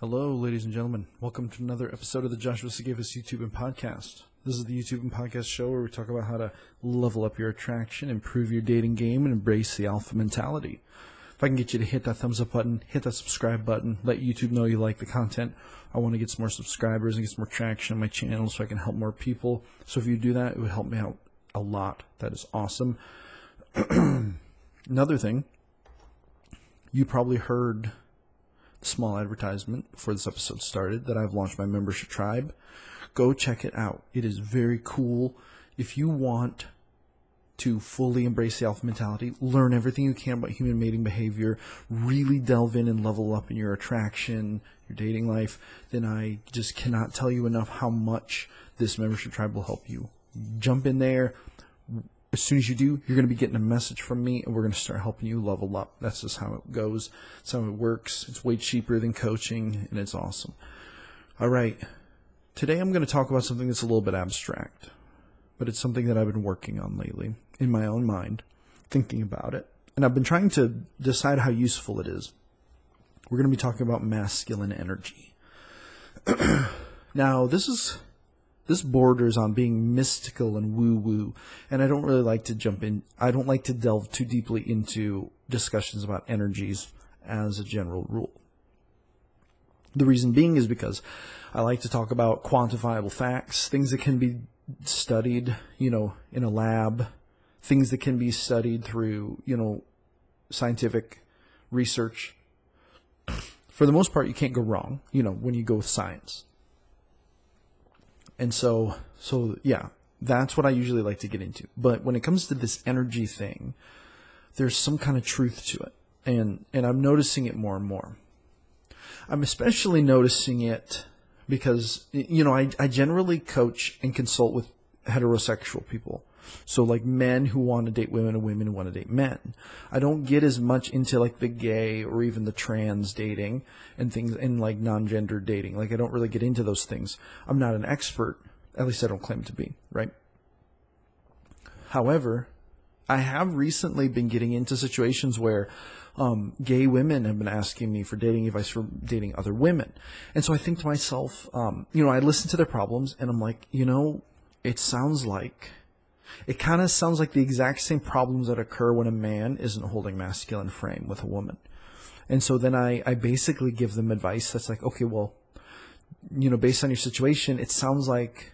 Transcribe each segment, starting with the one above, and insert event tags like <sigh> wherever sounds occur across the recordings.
Hello, ladies and gentlemen. Welcome to another episode of the Joshua Sigafus YouTube and podcast. This is the YouTube and podcast show where we talk about how to level up your attraction, improve your dating game, and embrace the alpha mentality. If I can get you to hit that thumbs up button, hit that subscribe button, let YouTube know you like the content. I want to get some more subscribers and get some more traction on my channel so I can help more people. So if you do that, it would help me out a lot. That is awesome. <clears throat> Another thing, you probably heard small advertisement before this episode started that I've launched my membership tribe. Go check it out. It is very cool. If you want to fully embrace the alpha mentality, learn everything you can about human mating behavior, really delve in and level up in your attraction, your dating life, then I just cannot tell you enough how much this membership tribe will help you. Jump in there, as soon as you do, you're going to be getting a message from me, and we're going to start helping you level up. That's just how it goes. That's how it works. It's way cheaper than coaching, and it's awesome. All right. Today I'm going to talk about something that's a little bit abstract, but it's something that I've been working on lately in my own mind, thinking about it. And I've been trying to decide how useful it is. We're going to be talking about masculine energy. <clears throat> now, this is this borders on being mystical and woo woo, and I don't really like to jump in. I don't like to delve too deeply into discussions about energies as a general rule. The reason being is because I like to talk about quantifiable facts, things that can be studied, you know, in a lab, things that can be studied through, you know, scientific research. For the most part, you can't go wrong, you know, when you go with science. And so, so yeah, that's what I usually like to get into. But when it comes to this energy thing, there's some kind of truth to it. And, and I'm noticing it more and more. I'm especially noticing it because, you know, I, I generally coach and consult with heterosexual people. So like men who want to date women and women who want to date men. I don't get as much into like the gay or even the trans dating and things and like non-gender dating. Like I don't really get into those things. I'm not an expert. At least I don't claim to be, right? However, I have recently been getting into situations where um, gay women have been asking me for dating advice for dating other women. And so I think to myself, um, you know, I listen to their problems and I'm like, you know, it sounds like it kind of sounds like the exact same problems that occur when a man isn't holding masculine frame with a woman. And so then I, I basically give them advice that's like, okay, well, you know, based on your situation, it sounds like,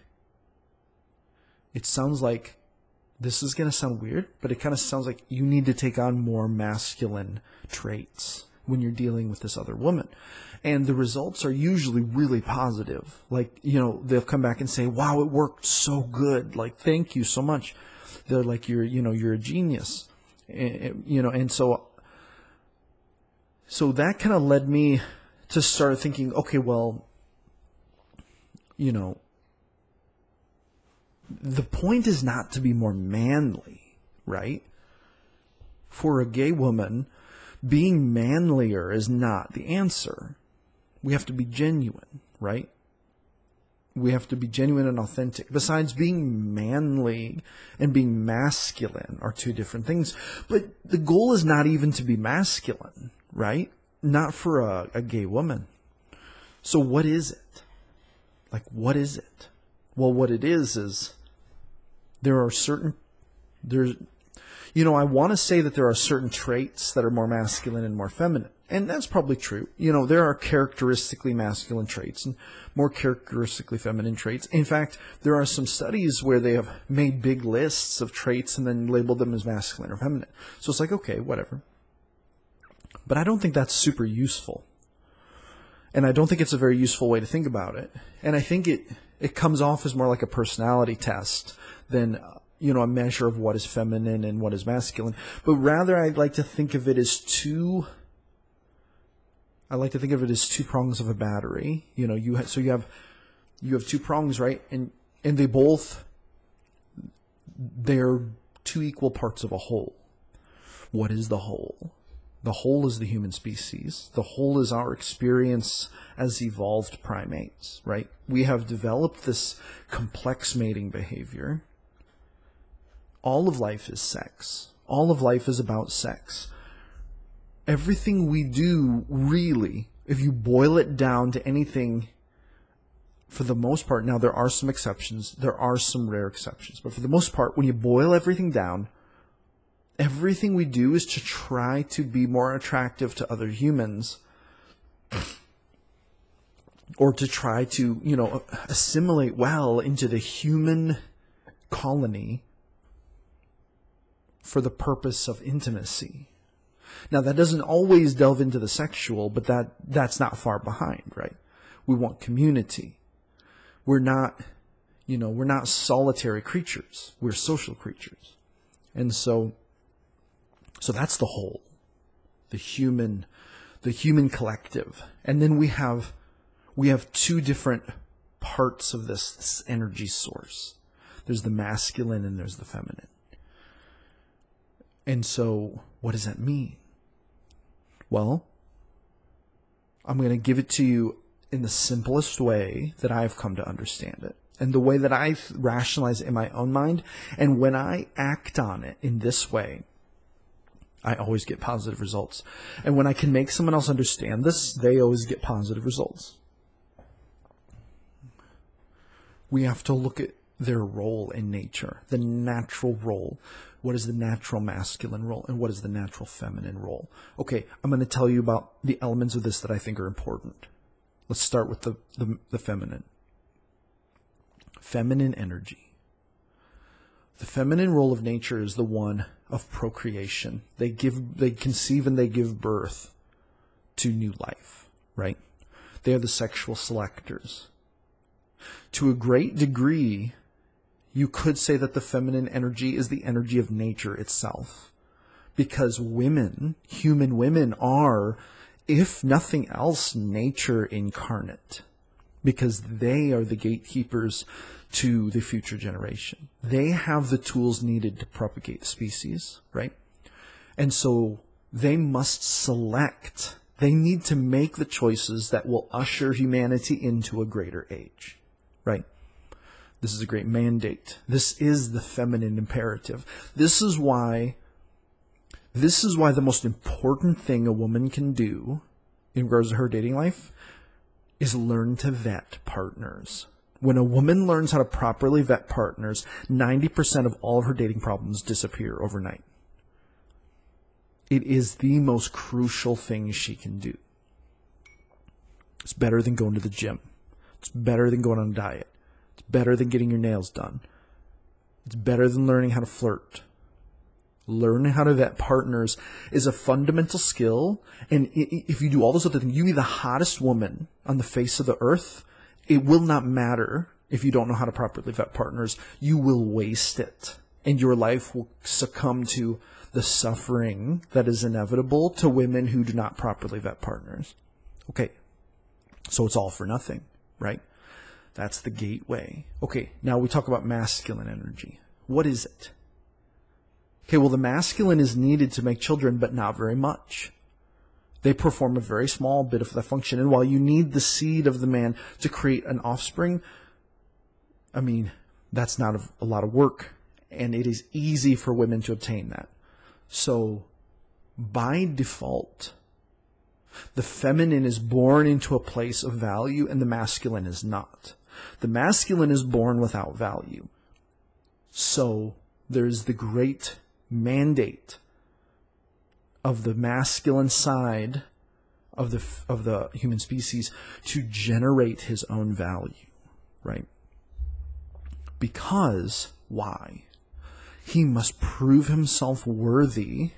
it sounds like this is going to sound weird, but it kind of sounds like you need to take on more masculine traits when you're dealing with this other woman. And the results are usually really positive. Like, you know, they'll come back and say, wow, it worked so good. Like, thank you so much. They're like, you're, you know, you're a genius. And, you know, and so, so that kind of led me to start thinking, okay, well, you know, the point is not to be more manly, right? For a gay woman, being manlier is not the answer. We have to be genuine, right? We have to be genuine and authentic. Besides, being manly and being masculine are two different things. But the goal is not even to be masculine, right? Not for a, a gay woman. So, what is it? Like, what is it? Well, what it is is there are certain, there's, you know, I want to say that there are certain traits that are more masculine and more feminine. And that's probably true. You know, there are characteristically masculine traits and more characteristically feminine traits. In fact, there are some studies where they have made big lists of traits and then labeled them as masculine or feminine. So it's like, okay, whatever. But I don't think that's super useful. And I don't think it's a very useful way to think about it. And I think it, it comes off as more like a personality test than, you know, a measure of what is feminine and what is masculine. But rather, I'd like to think of it as two I like to think of it as two prongs of a battery. You know, you ha- so you have you have two prongs, right? And and they both they're two equal parts of a whole. What is the whole? The whole is the human species. The whole is our experience as evolved primates, right? We have developed this complex mating behavior. All of life is sex. All of life is about sex everything we do really, if you boil it down to anything, for the most part, now there are some exceptions, there are some rare exceptions, but for the most part, when you boil everything down, everything we do is to try to be more attractive to other humans or to try to, you know, assimilate well into the human colony for the purpose of intimacy. Now that doesn't always delve into the sexual, but that that's not far behind, right? We want community. We're not, you know, we're not solitary creatures. We're social creatures. And so so that's the whole. The human the human collective. And then we have we have two different parts of this, this energy source. There's the masculine and there's the feminine. And so what does that mean? Well, I'm going to give it to you in the simplest way that I've come to understand it. And the way that I rationalize it in my own mind. And when I act on it in this way, I always get positive results. And when I can make someone else understand this, they always get positive results. We have to look at their role in nature, the natural role what is the natural masculine role and what is the natural feminine role. Okay, I'm going to tell you about the elements of this that I think are important. Let's start with the, the, the feminine. Feminine energy. The feminine role of nature is the one of procreation. They give, they conceive and they give birth to new life, right? They are the sexual selectors. To a great degree, you could say that the feminine energy is the energy of nature itself. Because women, human women, are, if nothing else, nature incarnate. Because they are the gatekeepers to the future generation. They have the tools needed to propagate species, right? And so they must select. They need to make the choices that will usher humanity into a greater age, right? This is a great mandate. This is the feminine imperative. This is why this is why the most important thing a woman can do in regards to her dating life is learn to vet partners. When a woman learns how to properly vet partners, 90% of all of her dating problems disappear overnight. It is the most crucial thing she can do. It's better than going to the gym. It's better than going on a diet. Better than getting your nails done. It's better than learning how to flirt. Learning how to vet partners is a fundamental skill. And if you do all those other things, you be the hottest woman on the face of the earth. It will not matter if you don't know how to properly vet partners. You will waste it. And your life will succumb to the suffering that is inevitable to women who do not properly vet partners. Okay. So it's all for nothing, right? That's the gateway. Okay, now we talk about masculine energy. What is it? Okay, well, the masculine is needed to make children, but not very much. They perform a very small bit of the function. And while you need the seed of the man to create an offspring, I mean, that's not a lot of work. And it is easy for women to obtain that. So, by default, the feminine is born into a place of value and the masculine is not. The masculine is born without value. So there's the great mandate of the masculine side of the of the human species to generate his own value, right? Because why? He must prove himself worthy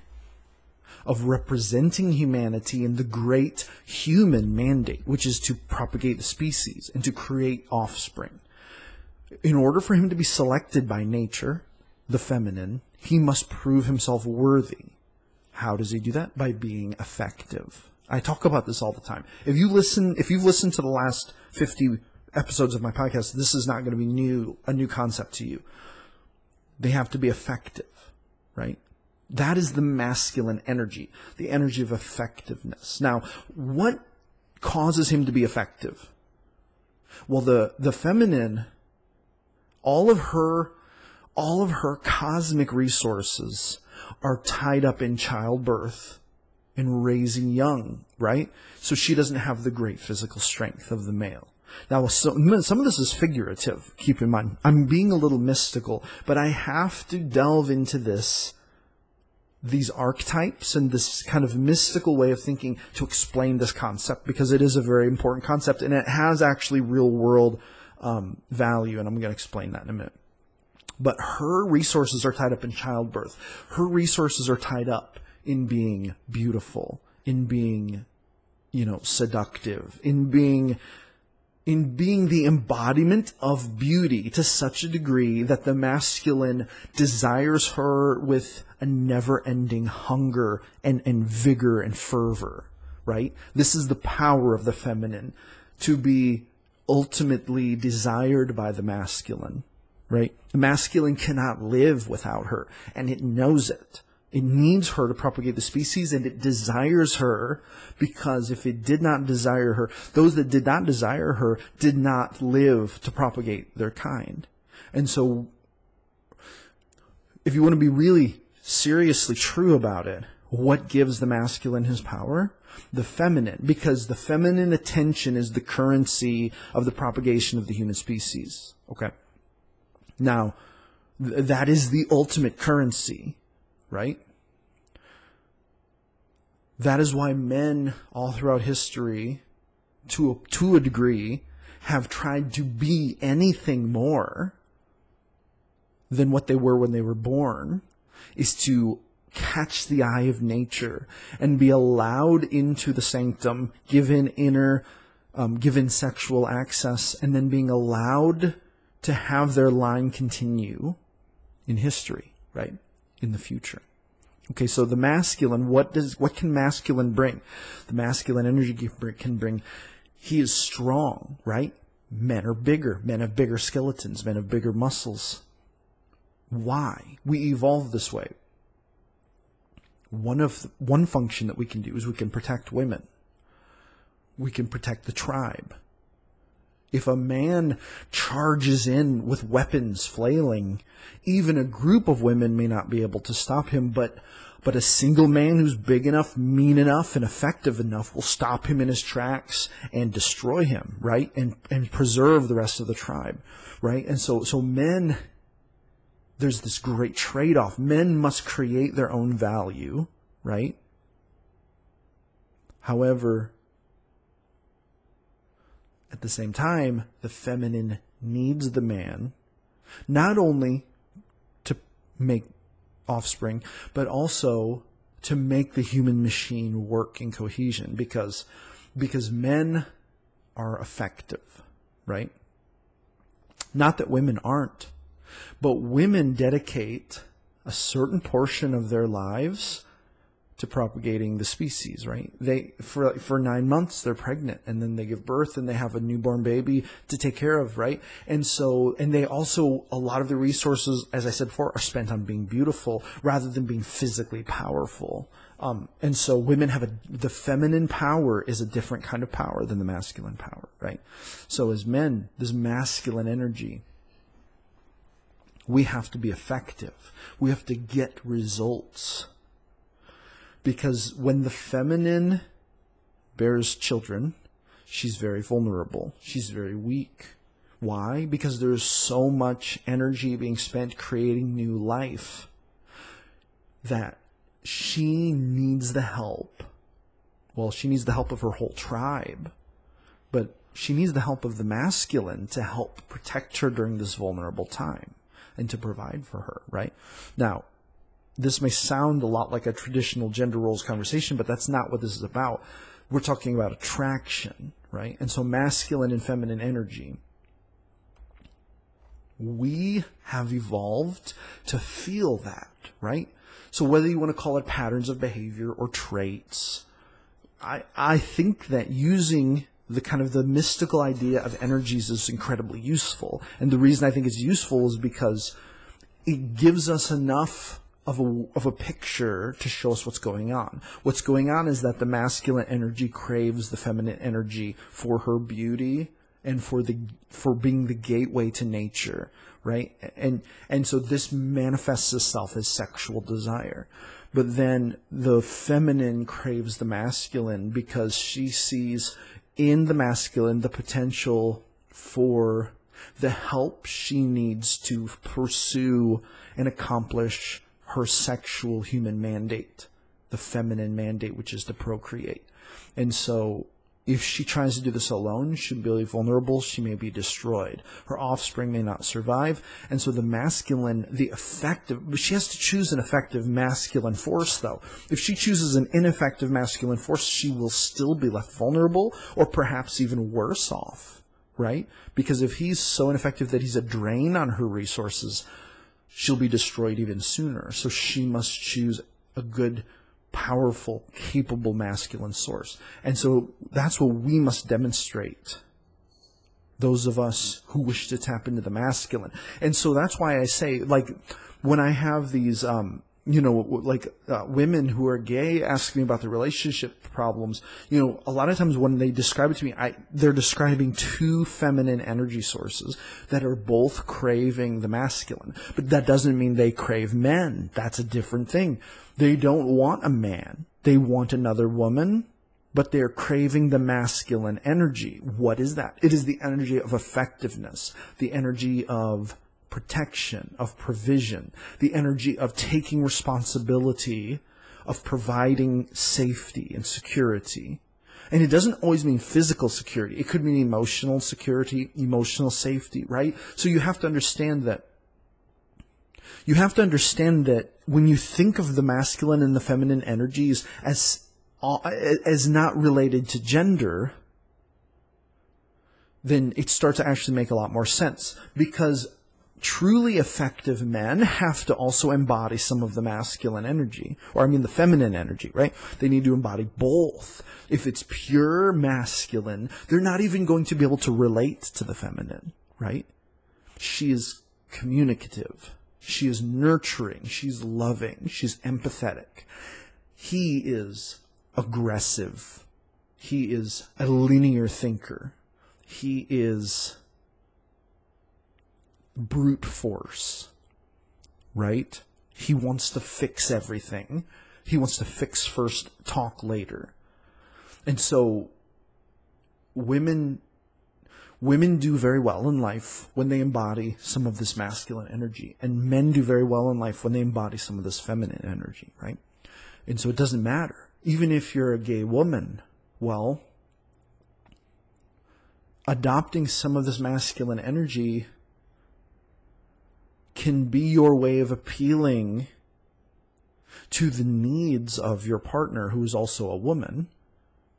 of representing humanity in the great human mandate, which is to propagate the species and to create offspring. In order for him to be selected by nature, the feminine, he must prove himself worthy. How does he do that? By being effective. I talk about this all the time. If you listen, if you've listened to the last 50 episodes of my podcast, this is not going to be new, a new concept to you. They have to be effective, right? That is the masculine energy, the energy of effectiveness. Now, what causes him to be effective? Well, the, the feminine, all of her, all of her cosmic resources are tied up in childbirth and raising young, right? So she doesn't have the great physical strength of the male. Now, so, some of this is figurative, keep in mind. I'm being a little mystical, but I have to delve into this, these archetypes and this kind of mystical way of thinking to explain this concept because it is a very important concept and it has actually real world um, value, and I'm going to explain that in a minute. But her resources are tied up in childbirth. Her resources are tied up in being beautiful, in being, you know, seductive, in being in being the embodiment of beauty to such a degree that the masculine desires her with a never ending hunger and, and vigor and fervor, right? This is the power of the feminine to be ultimately desired by the masculine, right? The masculine cannot live without her and it knows it. It needs her to propagate the species and it desires her because if it did not desire her, those that did not desire her did not live to propagate their kind. And so, if you want to be really seriously true about it, what gives the masculine his power? The feminine, because the feminine attention is the currency of the propagation of the human species. Okay. Now, th- that is the ultimate currency right? That is why men all throughout history, to a, to a degree, have tried to be anything more than what they were when they were born, is to catch the eye of nature and be allowed into the sanctum, given inner, um, given sexual access, and then being allowed to have their line continue in history, right? In the future. Okay, so the masculine, what does what can masculine bring? The masculine energy can bring. He is strong, right? Men are bigger. Men have bigger skeletons. Men have bigger muscles. Why? We evolved this way. One of the, one function that we can do is we can protect women. We can protect the tribe. If a man charges in with weapons flailing, even a group of women may not be able to stop him, but but a single man who's big enough, mean enough, and effective enough will stop him in his tracks and destroy him, right? And and preserve the rest of the tribe, right? And so so men there's this great trade-off. Men must create their own value, right? However, at the same time, the feminine needs the man not only to make offspring, but also to make the human machine work in cohesion because because men are effective, right? Not that women aren't, but women dedicate a certain portion of their lives to propagating the species, right? They for for 9 months they're pregnant and then they give birth and they have a newborn baby to take care of, right? And so and they also a lot of the resources as I said before are spent on being beautiful rather than being physically powerful. Um, and so women have a the feminine power is a different kind of power than the masculine power, right? So as men, this masculine energy we have to be effective. We have to get results because when the feminine bears children, she's very vulnerable. She's very weak. Why? Because there's so much energy being spent creating new life that she needs the help Well, she needs the help of her whole tribe, but she needs the help of the masculine to help protect her during this vulnerable time and to provide for her, right? Now, this may sound a lot like a traditional gender roles conversation, but that's not what this is about. We're talking about attraction, right? And so masculine and feminine energy. We have evolved to feel that, right? So whether you want to call it patterns of behavior or traits, I, I think that using the kind of the mystical idea of energies is incredibly useful. And the reason I think it's useful is because it gives us enough of a, of a picture to show us what's going on. What's going on is that the masculine energy craves the feminine energy for her beauty and for the for being the gateway to nature, right? And and so this manifests itself as sexual desire. But then the feminine craves the masculine because she sees in the masculine the potential for the help she needs to pursue and accomplish her sexual human mandate, the feminine mandate, which is to procreate. And so if she tries to do this alone, she'll be vulnerable. She may be destroyed. Her offspring may not survive. And so the masculine, the effective, she has to choose an effective masculine force though. If she chooses an ineffective masculine force, she will still be left vulnerable or perhaps even worse off, right? Because if he's so ineffective that he's a drain on her resources, she'll be destroyed even sooner. So she must choose a good, powerful, capable masculine source. And so that's what we must demonstrate. Those of us who wish to tap into the masculine. And so that's why I say, like, when I have these, um, you know, like uh, women who are gay ask me about their relationship problems. You know, a lot of times when they describe it to me, I, they're describing two feminine energy sources that are both craving the masculine. But that doesn't mean they crave men. That's a different thing. They don't want a man. They want another woman, but they're craving the masculine energy. What is that? It is the energy of effectiveness, the energy of protection, of provision, the energy of taking responsibility, of providing safety and security. And it doesn't always mean physical security. It could mean emotional security, emotional safety, right? So you have to understand that you have to understand that when you think of the masculine and the feminine energies as uh, as not related to gender, then it starts to actually make a lot more sense because truly effective men have to also embody some of the masculine energy, or I mean the feminine energy, right? They need to embody both. If it's pure masculine, they're not even going to be able to relate to the feminine, right? She is communicative. She is nurturing. She's loving. She's empathetic. He is aggressive. He is a linear thinker. He is brute force, right? He wants to fix everything. He wants to fix first, talk later. And so women women do very well in life when they embody some of this masculine energy and men do very well in life when they embody some of this feminine energy, right? And so it doesn't matter. Even if you're a gay woman, well, adopting some of this masculine energy can be your way of appealing to the needs of your partner who is also a woman,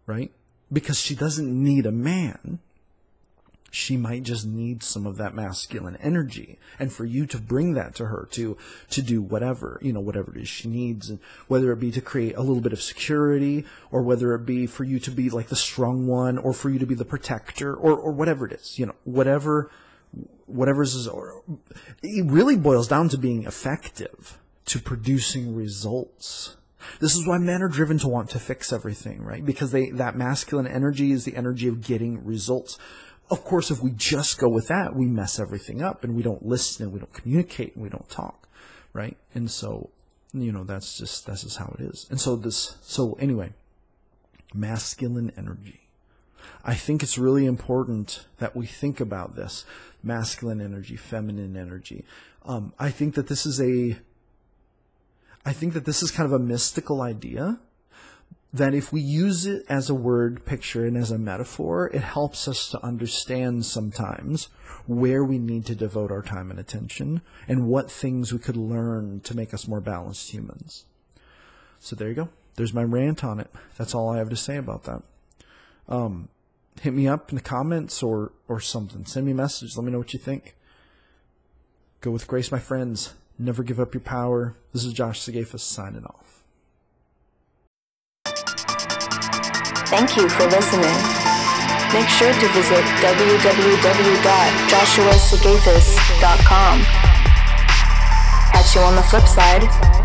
right? Because she doesn't need a man. She might just need some of that masculine energy. And for you to bring that to her to, to do whatever, you know, whatever it is she needs. And whether it be to create a little bit of security or whether it be for you to be like the strong one or for you to be the protector or, or whatever it is, you know, whatever whatever's is, it really boils down to being effective, to producing results. This is why men are driven to want to fix everything, right? Because they, that masculine energy is the energy of getting results. Of course, if we just go with that, we mess everything up and we don't listen and we don't communicate and we don't talk, right? And so, you know, that's just, that's just how it is. And so this, so anyway, masculine energy. I think it's really important that we think about this masculine energy, feminine energy. Um, I think that this is a, I think that this is kind of a mystical idea, that if we use it as a word picture and as a metaphor, it helps us to understand sometimes where we need to devote our time and attention and what things we could learn to make us more balanced humans. So there you go. There's my rant on it. That's all I have to say about that. Um, hit me up in the comments or, or something. Send me a message. Let me know what you think. Go with grace, my friends. Never give up your power. This is Josh Sigafus signing off. Thank you for listening. Make sure to visit www.joshuasigafus.com. Catch you on the flip side.